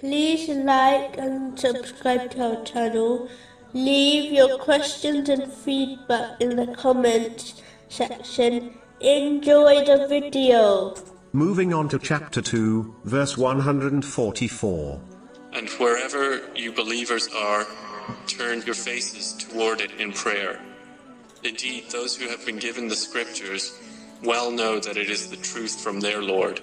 Please like and subscribe to our channel. Leave your questions and feedback in the comments section. Enjoy the video. Moving on to chapter 2, verse 144. And wherever you believers are, turn your faces toward it in prayer. Indeed, those who have been given the scriptures well know that it is the truth from their Lord.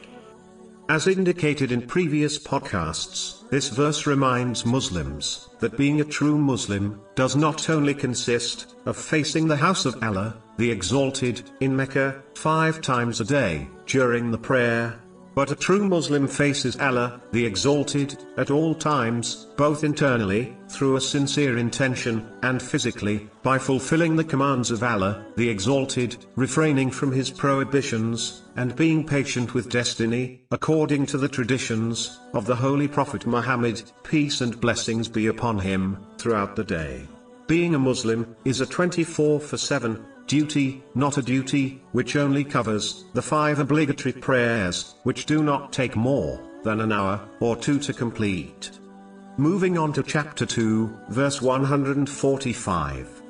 As indicated in previous podcasts, this verse reminds Muslims that being a true Muslim does not only consist of facing the house of Allah, the Exalted, in Mecca, five times a day, during the prayer, but a true Muslim faces Allah, the Exalted, at all times, both internally, through a sincere intention, and physically, by fulfilling the commands of Allah, the Exalted, refraining from His prohibitions, and being patient with destiny, according to the traditions, of the Holy Prophet Muhammad, peace and blessings be upon him, throughout the day. Being a Muslim, is a 24 for 7, duty, not a duty, which only covers the five obligatory prayers, which do not take more than an hour or two to complete. Moving on to chapter 2, verse 145.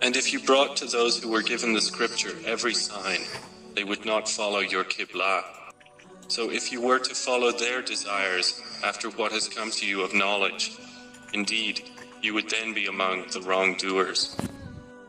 And if you brought to those who were given the scripture every sign, they would not follow your Qibla. So if you were to follow their desires after what has come to you of knowledge, indeed, you would then be among the wrongdoers.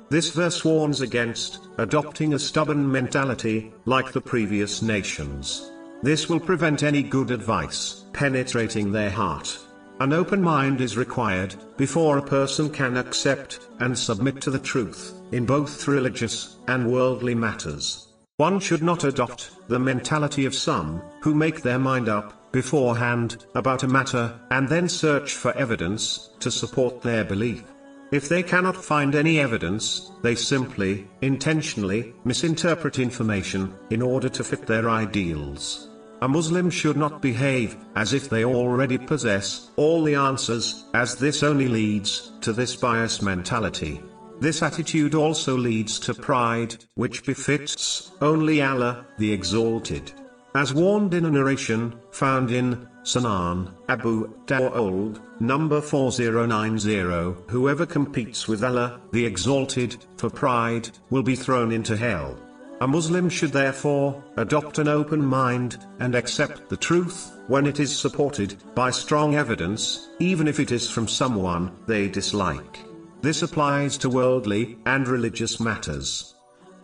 This verse warns against adopting a stubborn mentality, like the previous nations. This will prevent any good advice penetrating their heart. An open mind is required before a person can accept and submit to the truth in both religious and worldly matters. One should not adopt the mentality of some who make their mind up beforehand about a matter and then search for evidence to support their belief. If they cannot find any evidence, they simply, intentionally, misinterpret information, in order to fit their ideals. A Muslim should not behave, as if they already possess, all the answers, as this only leads, to this bias mentality. This attitude also leads to pride, which befits, only Allah, the Exalted. As warned in a narration, found in, Sunan, Abu Dawud, number 4090 Whoever competes with Allah, the Exalted, for pride, will be thrown into hell. A Muslim should therefore, adopt an open mind, and accept the truth, when it is supported, by strong evidence, even if it is from someone they dislike. This applies to worldly, and religious matters.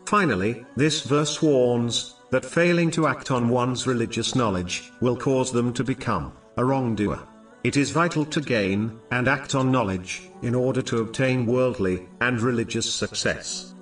Finally, this verse warns, that failing to act on one's religious knowledge will cause them to become a wrongdoer. It is vital to gain and act on knowledge in order to obtain worldly and religious success.